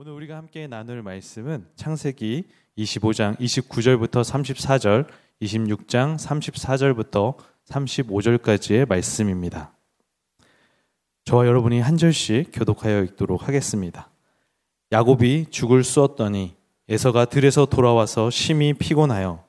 오늘 우리가 함께 나눌 말씀은 창세기 25장 29절부터 34절, 26장 34절부터 35절까지의 말씀입니다. 저와 여러분이 한 절씩 교독하여 읽도록 하겠습니다. 야곱이 죽을 쑤었더니 에서가 들에서 돌아와서 심히 피곤하여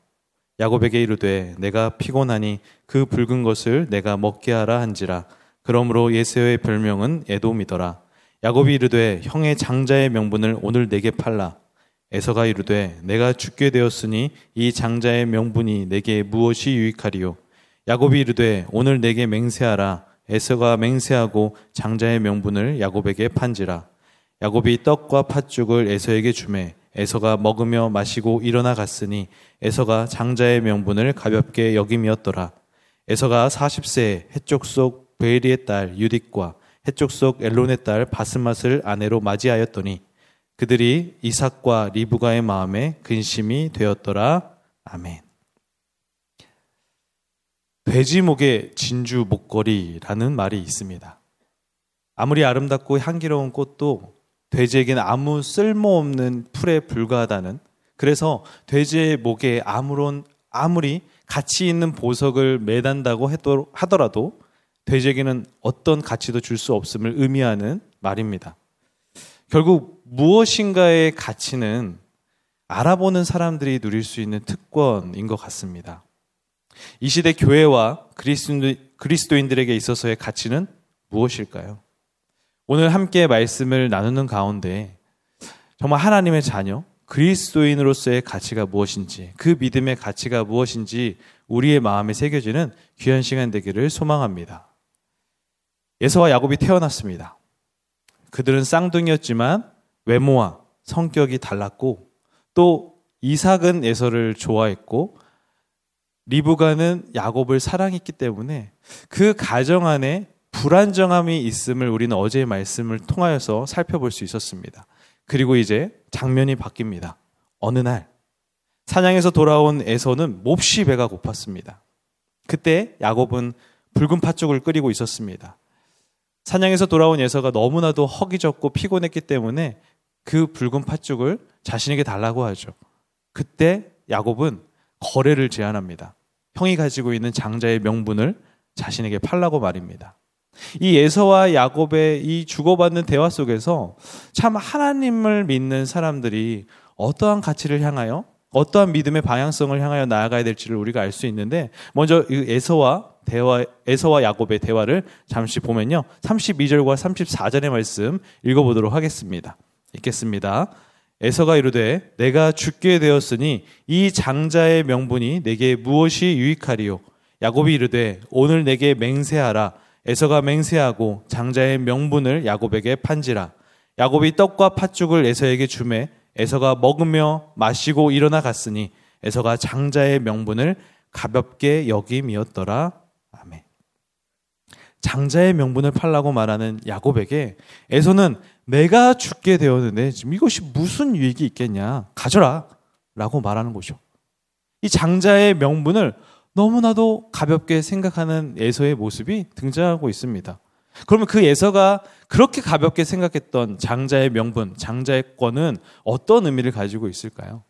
야곱에게 이르되 내가 피곤하니 그 붉은 것을 내가 먹게 하라 한지라 그러므로 예세의 별명은 에돔이더라 야곱이 이르되 형의 장자의 명분을 오늘 내게 팔라. 에서가 이르되 내가 죽게 되었으니 이 장자의 명분이 내게 무엇이 유익하리요? 야곱이 이르되 오늘 내게 맹세하라. 에서가 맹세하고 장자의 명분을 야곱에게 판지라. 야곱이 떡과 팥죽을 에서에게 주매 에서가 먹으며 마시고 일어나 갔으니 에서가 장자의 명분을 가볍게 여김이었더라. 에서가 40세에 해쪽 속 베리의 딸 유딕과 해쪽 속 엘론의 딸 바스맛을 아내로 맞이하였더니 그들이 이삭과 리브가의 마음에 근심이 되었더라. 아멘. 돼지목의 진주 목걸이라는 말이 있습니다. 아무리 아름답고 향기로운 꽃도 돼지에게는 아무 쓸모없는 풀에 불과하다는 그래서 돼지의 목에 아무런 아무리 가치 있는 보석을 매단다고 하더라도 돼지에게는 어떤 가치도 줄 수 없음을 의미하는 말입니다. 결국 무엇인가의 가치는 알아보는 사람들이 누릴 수 있는 특권인 것 같습니다. 이 시대 교회와 그리스도인들에게 있어서의 가치는 무엇일까요? 오늘 함께 말씀을 나누는 가운데 정말 하나님의 자녀, 그리스도인으로서의 가치가 무엇인지, 그 믿음의 가치가 무엇인지 우리의 마음에 새겨지는 귀한 시간 되기를 소망합니다. 예서와 야곱이 태어났습니다. 그들은 쌍둥이였지만 외모와 성격이 달랐고 또 이삭은 예서를 좋아했고 리브가는 야곱을 사랑했기 때문에 그 가정 안에 불안정함이 있음을 우리는 어제의 말씀을 통하여서 살펴볼 수 있었습니다. 그리고 이제 장면이 바뀝니다. 어느 날 사냥에서 돌아온 에서는 몹시 배가 고팠습니다. 그때 야곱은 붉은 팥죽을 끓이고 있었습니다. 사냥에서 돌아온 예서가 너무나도 허기졌고 피곤했기 때문에 그 붉은 팥죽을 자신에게 달라고 하죠. 그때 야곱은 거래를 제안합니다. 형이 가지고 있는 장자의 명분을 자신에게 팔라고 말입니다. 이 예서와 야곱의 이 주고받는 대화 속에서 참 하나님을 믿는 사람들이 어떠한 가치를 향하여 어떠한 믿음의 방향성을 향하여 나아가야 될지를 우리가 알 수 있는데 먼저 이 에서와 대화 에서와 야곱의 대화를 잠시 보면요. 32절과 34절의 말씀 읽어 보도록 하겠습니다. 읽겠습니다. 에서가 이르되 내가 죽게 되었으니 이 장자의 명분이 내게 무엇이 유익하리요 야곱이 이르되 오늘 내게 맹세하라 에서가 맹세하고 장자의 명분을 야곱에게 판지라 야곱이 떡과 팥죽을 에서에게 주매 에서가 먹으며 마시고 일어나 갔으니 에서가 장자의 명분을 가볍게 여김이었더라. 장자의 명분을 팔라고 말하는 야곱에게 에서는 내가 죽게 되었는데 지금 이것이 무슨 유익이 있겠냐? 가져라. 라고 말하는 거죠. 이 장자의 명분을 너무나도 가볍게 생각하는 에서의 모습이 등장하고 있습니다. 그러면 그 예서가 그렇게 가볍게 생각했던 장자의 명분, 장자의 권은 어떤 의미를 가지고 있을까요?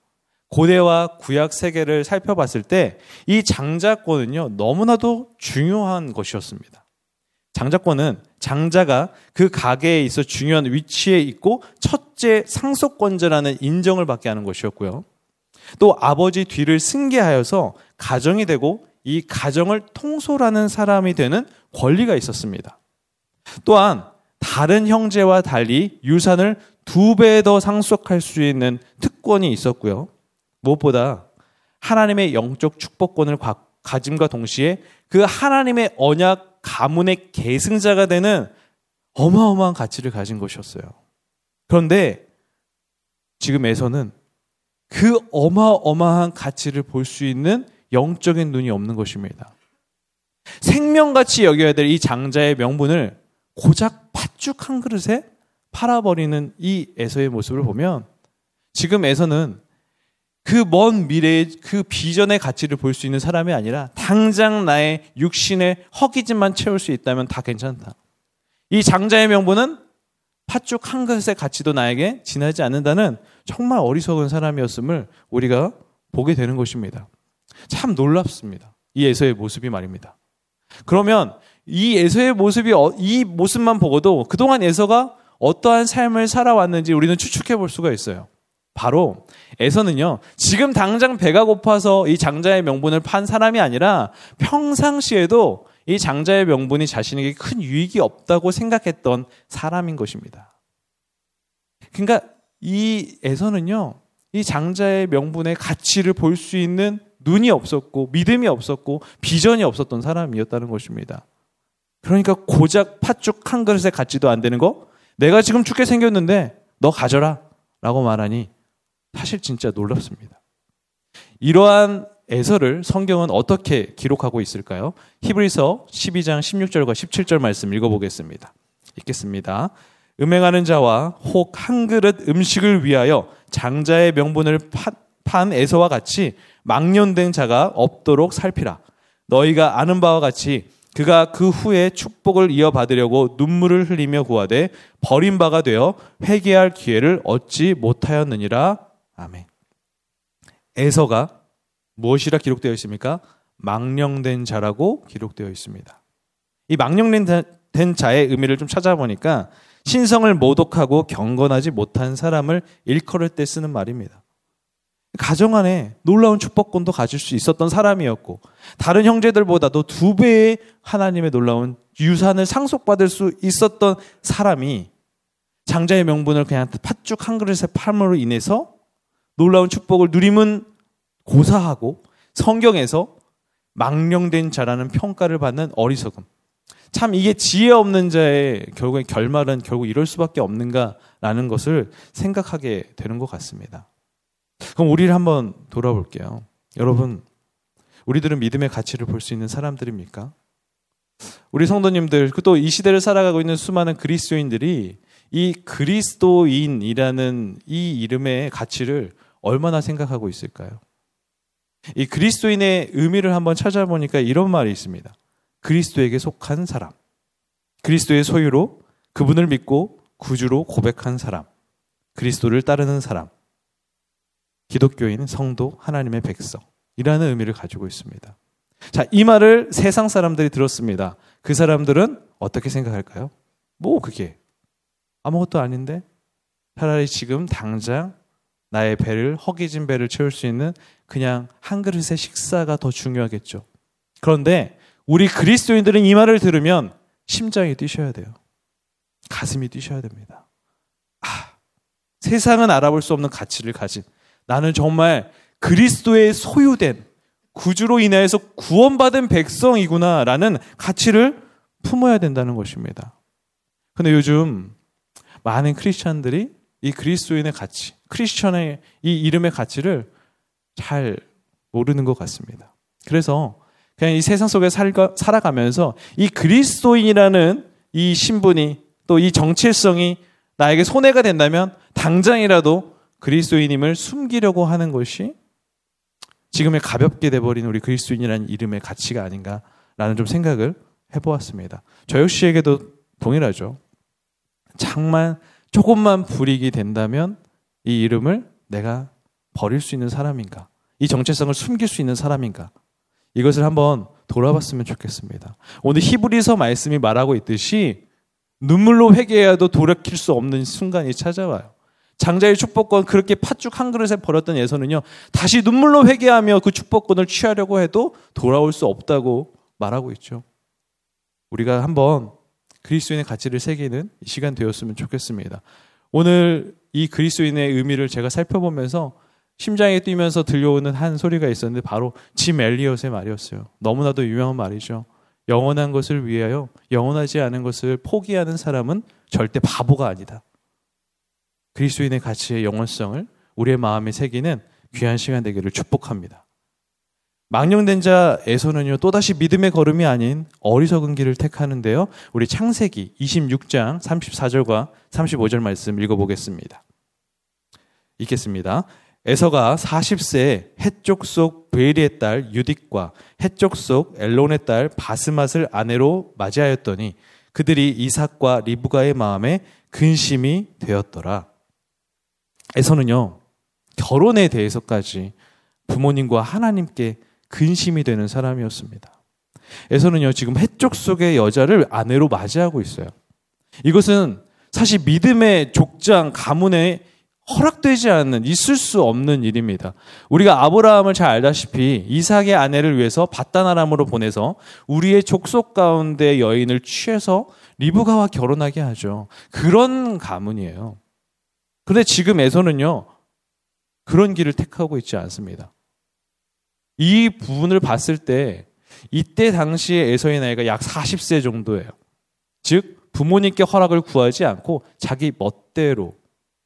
고대와 구약 세계를 살펴봤을 때 이 장자권은요, 너무나도 중요한 것이었습니다. 장자권은 장자가 그 가게에 있어 중요한 위치에 있고 첫째 상속권자라는 인정을 받게 하는 것이었고요. 또 아버지 뒤를 승계하여서 가정이 되고 이 가정을 통솔하는 사람이 되는 권리가 있었습니다. 또한 다른 형제와 달리 유산을 두 배 더 상속할 수 있는 특권이 있었고요. 무엇보다 하나님의 영적 축복권을 가짐과 동시에 그 하나님의 언약 가문의 계승자가 되는 어마어마한 가치를 가진 것이었어요. 그런데 지금 에서는 그 어마어마한 가치를 볼 수 있는 영적인 눈이 없는 것입니다. 생명같이 여겨야 될 이 장자의 명분을 고작 팥죽 한 그릇에 팔아버리는 이 에서의 모습을 보면 지금 에서는 그 먼 미래의 그 비전의 가치를 볼 수 있는 사람이 아니라 당장 나의 육신의 허기짐만 채울 수 있다면 다 괜찮다. 이 장자의 명분은 팥죽 한 그릇의 가치도 나에게 지나지 않는다는 정말 어리석은 사람이었음을 우리가 보게 되는 것입니다. 참 놀랍습니다. 이 에서의 모습이 말입니다. 그러면 이 에서의 모습이 어, 이 모습만 보고도 그동안 에서가 어떠한 삶을 살아왔는지 우리는 추측해 볼 수가 있어요. 바로 에서는요, 지금 당장 배가 고파서 이 장자의 명분을 판 사람이 아니라 평상시에도 이 장자의 명분이 자신에게 큰 유익이 없다고 생각했던 사람인 것입니다. 그러니까 이 에서는요, 이 장자의 명분의 가치를 볼 수 있는 눈이 없었고 믿음이 없었고 비전이 없었던 사람이었다는 것입니다. 그러니까 고작 팥죽 한 그릇에 가치도 안 되는 거 내가 지금 죽게 생겼는데 너 가져라 라고 말하니 사실 진짜 놀랍습니다. 이러한 에서를 성경은 어떻게 기록하고 있을까요? 히브리서 12장 16절과 17절 말씀 읽어보겠습니다. 읽겠습니다. 음행하는 자와 혹 한 그릇 음식을 위하여 장자의 명분을 판 에서와 같이 망년된 자가 없도록 살피라. 너희가 아는 바와 같이 그가 그 후에 축복을 이어받으려고 눈물을 흘리며 구하되 버린 바가 되어 회개할 기회를 얻지 못하였느니라. 아멘. 에서가 무엇이라 기록되어 있습니까? 망령된 자라고 기록되어 있습니다. 이 망령된 자의 의미를 좀 찾아보니까 신성을 모독하고 경건하지 못한 사람을 일컬을 때 쓰는 말입니다. 가정 안에 놀라운 축복권도 가질 수 있었던 사람이었고 다른 형제들보다도 두 배의 하나님의 놀라운 유산을 상속받을 수 있었던 사람이 장자의 명분을 그냥 팥죽 한 그릇의 팔므로 인해서 놀라운 축복을 누림은 고사하고 성경에서 망령된 자라는 평가를 받는 어리석음. 참 이게 지혜 없는 자의 결국에 결말은 결국 이럴 수밖에 없는가라는 것을 생각하게 되는 것 같습니다. 그럼 우리를 한번 돌아볼게요. 여러분, 우리들은 믿음의 가치를 볼 수 있는 사람들입니까? 우리 성도님들, 또 이 시대를 살아가고 있는 수많은 그리스도인들이 이 그리스도인이라는 이 이름의 가치를 얼마나 생각하고 있을까요? 이 그리스도인의 의미를 한번 찾아보니까 이런 말이 있습니다. 그리스도에게 속한 사람. 그리스도의 소유로 그분을 믿고 구주로 고백한 사람. 그리스도를 따르는 사람. 기독교인, 성도, 하나님의 백성. 이라는 의미를 가지고 있습니다. 자, 이 말을 세상 사람들이 들었습니다. 그 사람들은 어떻게 생각할까요? 뭐, 그게. 아무것도 아닌데? 차라리 지금 당장 나의 배를, 허기진 배를 채울 수 있는 그냥 한 그릇의 식사가 더 중요하겠죠. 그런데 우리 그리스도인들은 이 말을 들으면 심장이 뛰셔야 돼요. 가슴이 뛰셔야 됩니다. 아, 세상은 알아볼 수 없는 가치를 가진 나는 정말 그리스도의 소유된 구주로 인하여서 구원받은 백성이구나라는 가치를 품어야 된다는 것입니다. 근데 요즘 많은 크리스천들이 이 그리스도인의 가치, 크리스천의 이 이름의 가치를 잘 모르는 것 같습니다. 그래서 그냥 이 세상 속에 살가, 살아가면서 이 그리스도인이라는 이 신분이 또 이 정체성이 나에게 손해가 된다면 당장이라도 그리스도인임을 숨기려고 하는 것이 지금의 가볍게 돼버린 우리 그리스도인이라는 이름의 가치가 아닌가라는 좀 생각을 해보았습니다. 저 역시에게도 동일하죠. 정말 조금만 불이익이 된다면 이 이름을 내가 버릴 수 있는 사람인가? 이 정체성을 숨길 수 있는 사람인가? 이것을 한번 돌아봤으면 좋겠습니다. 오늘 히브리서 말씀이 말하고 있듯이 눈물로 회개해야도 돌이킬 수 없는 순간이 찾아와요. 장자의 축복권 그렇게 팥죽 한 그릇에 버렸던 예서는요, 다시 눈물로 회개하며 그 축복권을 취하려고 해도 돌아올 수 없다고 말하고 있죠. 우리가 한번 그리스도인의 가치를 새기는 시간 되었으면 좋겠습니다. 오늘 이 그리스도인의 의미를 제가 살펴보면서 심장에 뛰면서 들려오는 한 소리가 있었는데 바로 짐 엘리엇의 말이었어요. 너무나도 유명한 말이죠. 영원한 것을 위하여 영원하지 않은 것을 포기하는 사람은 절대 바보가 아니다. 그리스도인의 가치의 영원성을 우리의 마음에 새기는 귀한 시간 되기를 축복합니다. 망령된 자에서는요, 또다시 믿음의 걸음이 아닌 어리석은 길을 택하는데요. 우리 창세기 26장 34절과 35절 말씀 읽어보겠습니다. 읽겠습니다. 에서가 40세 해쪽 속 베리의 딸 유딕과 해쪽 속 엘론의 딸 바스맛을 아내로 맞이하였더니 그들이 이삭과 리브가의 마음에 근심이 되었더라. 에서는요, 결혼에 대해서까지 부모님과 하나님께 근심이 되는 사람이었습니다. 에서는요, 지금 해쪽 속의 여자를 아내로 맞이하고 있어요. 이것은 사실 믿음의 족장, 가문에 허락되지 않는, 있을 수 없는 일입니다. 우리가 아브라함을 잘 알다시피 이삭의 아내를 위해서 바다나람으로 보내서 우리의 족속 가운데 여인을 취해서 리브가와 결혼하게 하죠. 그런 가문이에요. 그런데 지금 에서는요, 그런 길을 택하고 있지 않습니다. 이 부분을 봤을 때 이때 당시에 에서의 나이가 약 40세 정도예요. 즉 부모님께 허락을 구하지 않고 자기 멋대로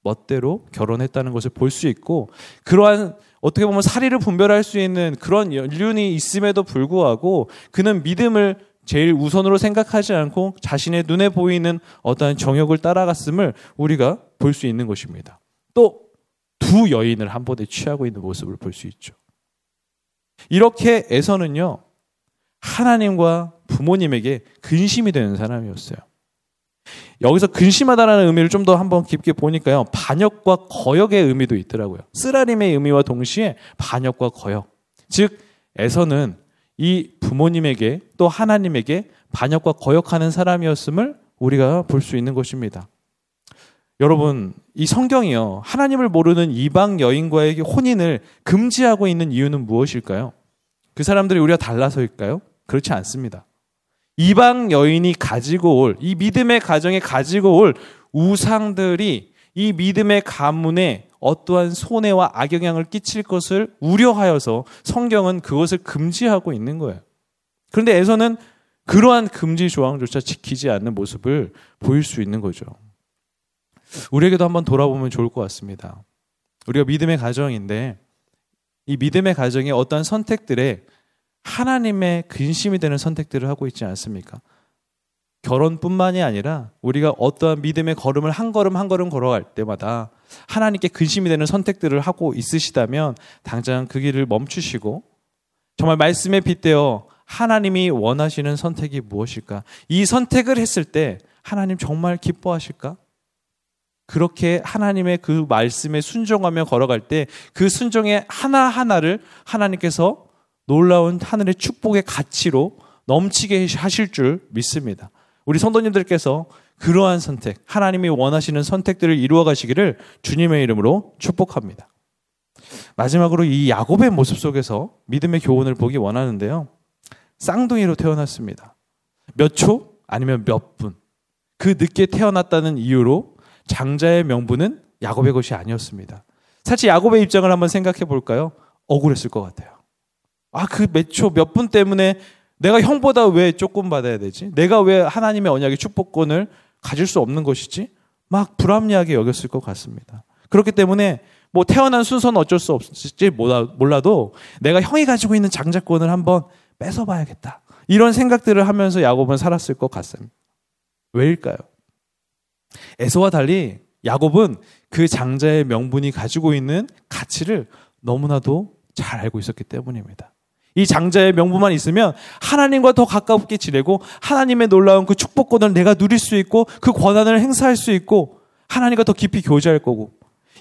멋대로 결혼했다는 것을 볼 수 있고 그러한 어떻게 보면 사리를 분별할 수 있는 그런 연륜이 있음에도 불구하고 그는 믿음을 제일 우선으로 생각하지 않고 자신의 눈에 보이는 어떠한 정욕을 따라갔음을 우리가 볼 수 있는 것입니다. 또 두 여인을 한 번에 취하고 있는 모습을 볼 수 있죠. 이렇게 에서는요, 하나님과 부모님에게 근심이 되는 사람이었어요. 여기서 근심하다라는 의미를 좀 더 한번 깊게 보니까요. 반역과 거역의 의미도 있더라고요. 쓰라림의 의미와 동시에 반역과 거역. 즉, 에서는 이 부모님에게 또 하나님에게 반역과 거역하는 사람이었음을 우리가 볼 수 있는 것입니다. 여러분, 이 성경이요. 하나님을 모르는 이방 여인과의 혼인을 금지하고 있는 이유는 무엇일까요? 그 사람들이 우리가 달라서일까요? 그렇지 않습니다. 이방 여인이 가지고 올, 이 믿음의 가정에 가지고 올 우상들이 이 믿음의 가문에 어떠한 손해와 악영향을 끼칠 것을 우려하여서 성경은 그것을 금지하고 있는 거예요. 그런데 에서는 그러한 금지 조항조차 지키지 않는 모습을 보일 수 있는 거죠. 우리에게도 한번 돌아보면 좋을 것 같습니다. 우리가 믿음의 가정인데 이 믿음의 가정에 어떠한 선택들에 하나님의 근심이 되는 선택들을 하고 있지 않습니까? 결혼뿐만이 아니라 우리가 어떠한 믿음의 걸음을 한 걸음 한 걸음 걸어갈 때마다 하나님께 근심이 되는 선택들을 하고 있으시다면 당장 그 길을 멈추시고 정말 말씀에 빗대어 하나님이 원하시는 선택이 무엇일까? 이 선택을 했을 때 하나님 정말 기뻐하실까? 그렇게 하나님의 그 말씀에 순종하며 걸어갈 때 그 순종의 하나하나를 하나님께서 놀라운 하늘의 축복의 가치로 넘치게 하실 줄 믿습니다. 우리 성도님들께서 그러한 선택, 하나님이 원하시는 선택들을 이루어 가시기를 주님의 이름으로 축복합니다. 마지막으로 이 야곱의 모습 속에서 믿음의 교훈을 보기 원하는데요. 쌍둥이로 태어났습니다. 몇 초? 아니면 몇 분? 그 늦게 태어났다는 이유로 장자의 명분은 야곱의 것이 아니었습니다. 사실 야곱의 입장을 한번 생각해 볼까요? 억울했을 것 같아요. 아, 그 몇 초, 몇 분 때문에 내가 형보다 왜 조금 받아야 되지? 내가 왜 하나님의 언약의 축복권을 가질 수 없는 것이지? 막 불합리하게 여겼을 것 같습니다. 그렇기 때문에 뭐 태어난 순서는 어쩔 수 없을지 몰라도 내가 형이 가지고 있는 장자권을 한번 뺏어봐야겠다. 이런 생각들을 하면서 야곱은 살았을 것 같습니다. 왜일까요? 에서와 달리 야곱은 그 장자의 명분이 가지고 있는 가치를 너무나도 잘 알고 있었기 때문입니다. 이 장자의 명분만 있으면 하나님과 더 가깝게 지내고 하나님의 놀라운 그 축복권을 내가 누릴 수 있고 그 권한을 행사할 수 있고 하나님과 더 깊이 교제할 거고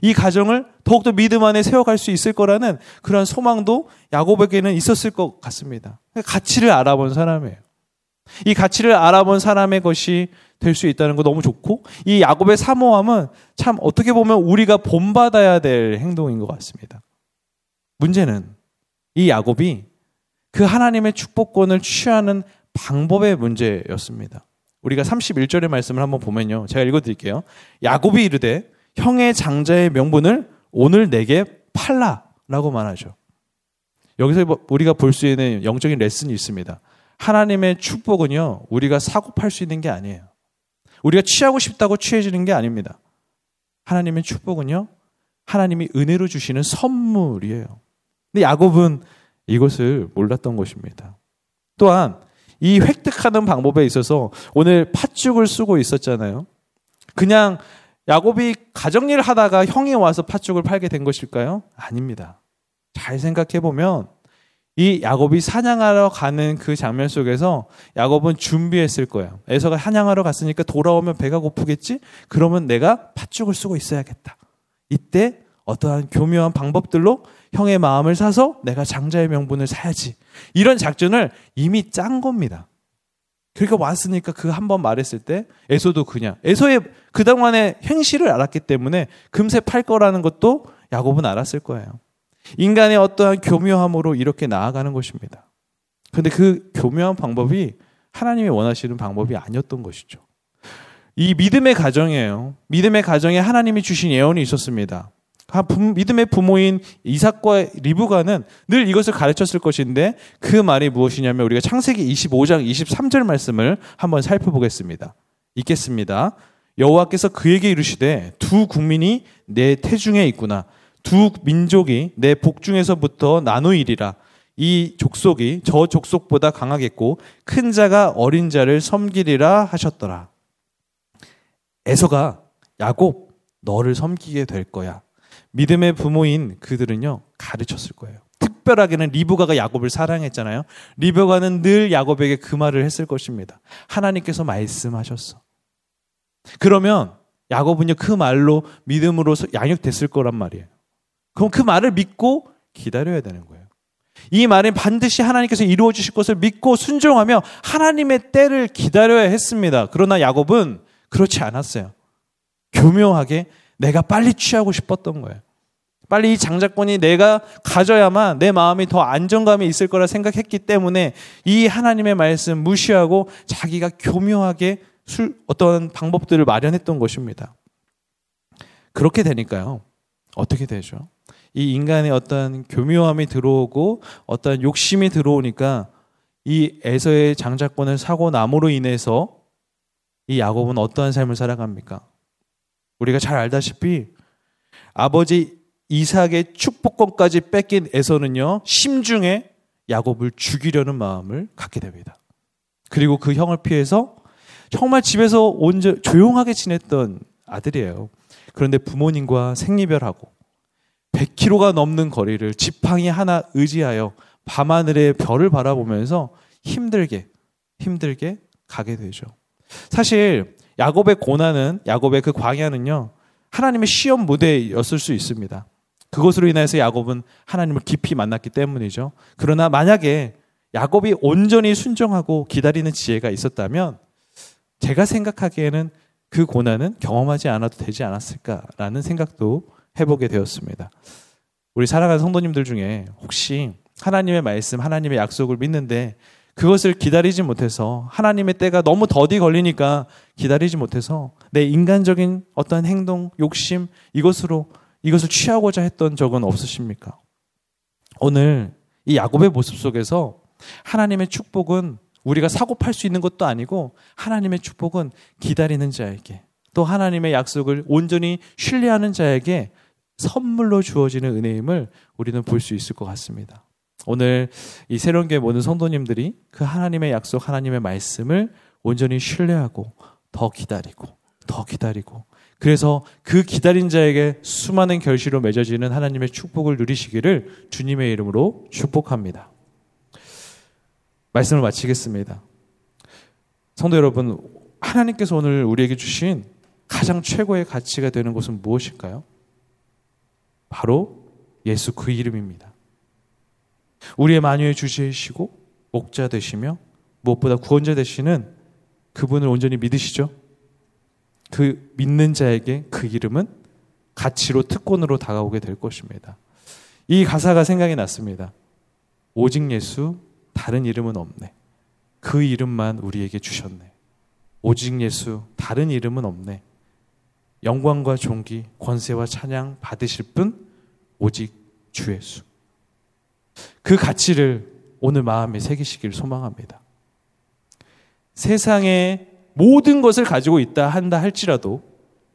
이 가정을 더욱더 믿음 안에 세워갈 수 있을 거라는 그런 소망도 야곱에게는 있었을 것 같습니다. 가치를 알아본 사람이에요. 이 가치를 알아본 사람의 것이 될 수 있다는 거 너무 좋고 이 야곱의 사모함은 참 어떻게 보면 우리가 본받아야 될 행동인 것 같습니다. 문제는 이 야곱이 그 하나님의 축복권을 취하는 방법의 문제였습니다. 우리가 31절의 말씀을 한번 보면요. 제가 읽어 드릴게요. 야곱이 이르되 형의 장자의 명분을 오늘 내게 팔라라고 말하죠. 여기서 뭐 우리가 볼 수 있는 영적인 레슨이 있습니다. 하나님의 축복은요, 우리가 사고 팔 수 있는 게 아니에요. 우리가 취하고 싶다고 취해지는 게 아닙니다. 하나님의 축복은요, 하나님이 은혜로 주시는 선물이에요. 근데 야곱은 이것을 몰랐던 것입니다. 또한 이 획득하는 방법에 있어서 오늘 팥죽을 쓰고 있었잖아요. 그냥 야곱이 가정일 하다가 형이 와서 팥죽을 팔게 된 것일까요? 아닙니다. 잘 생각해 보면 이 야곱이 사냥하러 가는 그 장면 속에서 야곱은 준비했을 거예요. 에서가 사냥하러 갔으니까 돌아오면 배가 고프겠지? 그러면 내가 팥죽을 쓰고 있어야겠다. 이때 어떠한 교묘한 방법들로 형의 마음을 사서 내가 장자의 명분을 사야지. 이런 작전을 이미 짠 겁니다. 그러니까 왔으니까 그 한 번 말했을 때 에서도 그냥 에서의 그동안의 행실을 알았기 때문에 금세 팔 거라는 것도 야곱은 알았을 거예요. 인간의 어떠한 교묘함으로 이렇게 나아가는 것입니다. 그런데 그 교묘한 방법이 하나님이 원하시는 방법이 아니었던 것이죠. 이 믿음의 가정이에요. 믿음의 가정에 하나님이 주신 예언이 있었습니다. 믿음의 부모인 이삭과 리브가는 늘 이것을 가르쳤을 것인데 그 말이 무엇이냐면 우리가 창세기 25장 23절 말씀을 한번 살펴보겠습니다. 읽겠습니다. 여호와께서 그에게 이르시되 두 국민이 내 태중에 있구나. 두 민족이 내 복중에서부터 나누이리라. 이 족속이 저 족속보다 강하겠고 큰 자가 어린 자를 섬기리라 하셨더라. 에서가 야곱 너를 섬기게 될 거야. 믿음의 부모인 그들은요, 가르쳤을 거예요. 특별하게는 리브가가 야곱을 사랑했잖아요. 리브가는 늘 야곱에게 그 말을 했을 것입니다. 하나님께서 말씀하셨어. 그러면 야곱은요, 그 말로 믿음으로 양육됐을 거란 말이에요. 그럼 그 말을 믿고 기다려야 되는 거예요. 이 말은 반드시 하나님께서 이루어 주실 것을 믿고 순종하며 하나님의 때를 기다려야 했습니다. 그러나 야곱은 그렇지 않았어요. 교묘하게 내가 빨리 취하고 싶었던 거예요. 빨리 이 장자권이 내가 가져야만 내 마음이 더 안정감이 있을 거라 생각했기 때문에 이 하나님의 말씀 무시하고 자기가 교묘하게 술, 어떤 방법들을 마련했던 것입니다. 그렇게 되니까요. 어떻게 되죠? 이 인간의 어떤 교묘함이 들어오고 어떤 욕심이 들어오니까 이 에서의 장자권을 사고 남으로 인해서 이 야곱은 어떠한 삶을 살아갑니까? 우리가 잘 알다시피 아버지 이삭의 축복권까지 뺏긴 에서는요, 심중에 야곱을 죽이려는 마음을 갖게 됩니다. 그리고 그 형을 피해서 정말 집에서 온전 조용하게 지냈던 아들이에요. 그런데 부모님과 생리별하고 100km가 넘는 거리를 지팡이 하나 의지하여 밤하늘의 별을 바라보면서 힘들게 힘들게 가게 되죠. 사실 야곱의 고난은 야곱의 그 광야는요. 하나님의 시험 무대였을 수 있습니다. 그것으로 인해서 야곱은 하나님을 깊이 만났기 때문이죠. 그러나 만약에 야곱이 온전히 순종하고 기다리는 지혜가 있었다면 제가 생각하기에는 그 고난은 경험하지 않아도 되지 않았을까라는 생각도 해보게 되었습니다. 우리 사랑하는 성도님들 중에 혹시 하나님의 말씀, 하나님의 약속을 믿는데 그것을 기다리지 못해서 하나님의 때가 너무 더디 걸리니까 기다리지 못해서 내 인간적인 어떤 행동, 욕심 이것으로 이것을 취하고자 했던 적은 없으십니까? 오늘 이 야곱의 모습 속에서 하나님의 축복은 우리가 사고 팔 수 있는 것도 아니고 하나님의 축복은 기다리는 자에게 또 하나님의 약속을 온전히 신뢰하는 자에게 선물로 주어지는 은혜임을 우리는 볼 수 있을 것 같습니다. 오늘 이 새로운 교회 모든 성도님들이 그 하나님의 약속, 하나님의 말씀을 온전히 신뢰하고 더 기다리고 더 기다리고 그래서 그 기다린 자에게 수많은 결실로 맺어지는 하나님의 축복을 누리시기를 주님의 이름으로 축복합니다. 말씀을 마치겠습니다. 성도 여러분, 하나님께서 오늘 우리에게 주신 가장 최고의 가치가 되는 것은 무엇일까요? 바로 예수 그 이름입니다. 우리의 마녀의 주제이시고 목자 되시며 무엇보다 구원자 되시는 그분을 온전히 믿으시죠? 그 믿는 자에게 그 이름은 가치로 특권으로 다가오게 될 것입니다. 이 가사가 생각이 났습니다. 오직 예수 다른 이름은 없네. 그 이름만 우리에게 주셨네. 오직 예수 다른 이름은 없네. 영광과 존귀, 권세와 찬양 받으실 분 오직 주 예수. 그 가치를 오늘 마음에 새기시길 소망합니다. 세상에 모든 것을 가지고 있다 한다 할지라도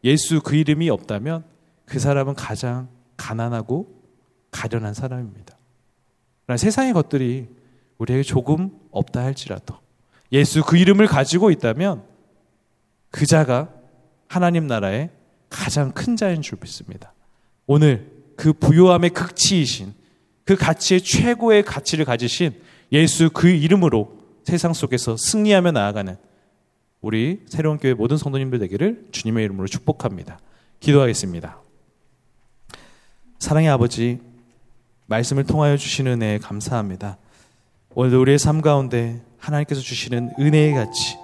예수 그 이름이 없다면 그 사람은 가장 가난하고 가련한 사람입니다. 세상의 것들이 우리에게 조금 없다 할지라도 예수 그 이름을 가지고 있다면 그 자가 하나님 나라의 가장 큰 자인 줄 믿습니다. 오늘 그 부요함의 극치이신 그 가치의 최고의 가치를 가지신 예수 그 이름으로 세상 속에서 승리하며 나아가는 우리 새로운 교회 모든 성도님들 되기를 주님의 이름으로 축복합니다. 기도하겠습니다. 사랑의 아버지, 말씀을 통하여 주시는 은혜에 감사합니다. 오늘도 우리의 삶 가운데 하나님께서 주시는 은혜의 가치,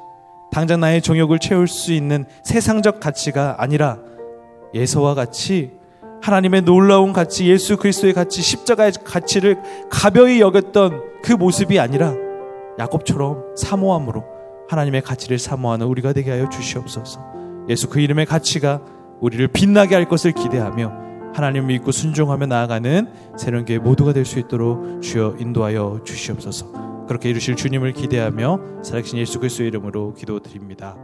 당장 나의 정욕을 채울 수 있는 세상적 가치가 아니라 예서와 같이 하나님의 놀라운 가치, 예수 그리스도의 가치, 십자가의 가치를 가벼이 여겼던 그 모습이 아니라 야곱처럼 사모함으로 하나님의 가치를 사모하는 우리가 되게 하여 주시옵소서. 예수 그 이름의 가치가 우리를 빛나게 할 것을 기대하며 하나님을 믿고 순종하며 나아가는 교회 모두가 될 수 있도록 주여 인도하여 주시옵소서. 그렇게 이루실 주님을 기대하며 살아계신 예수 그리스도의 이름으로 기도드립니다.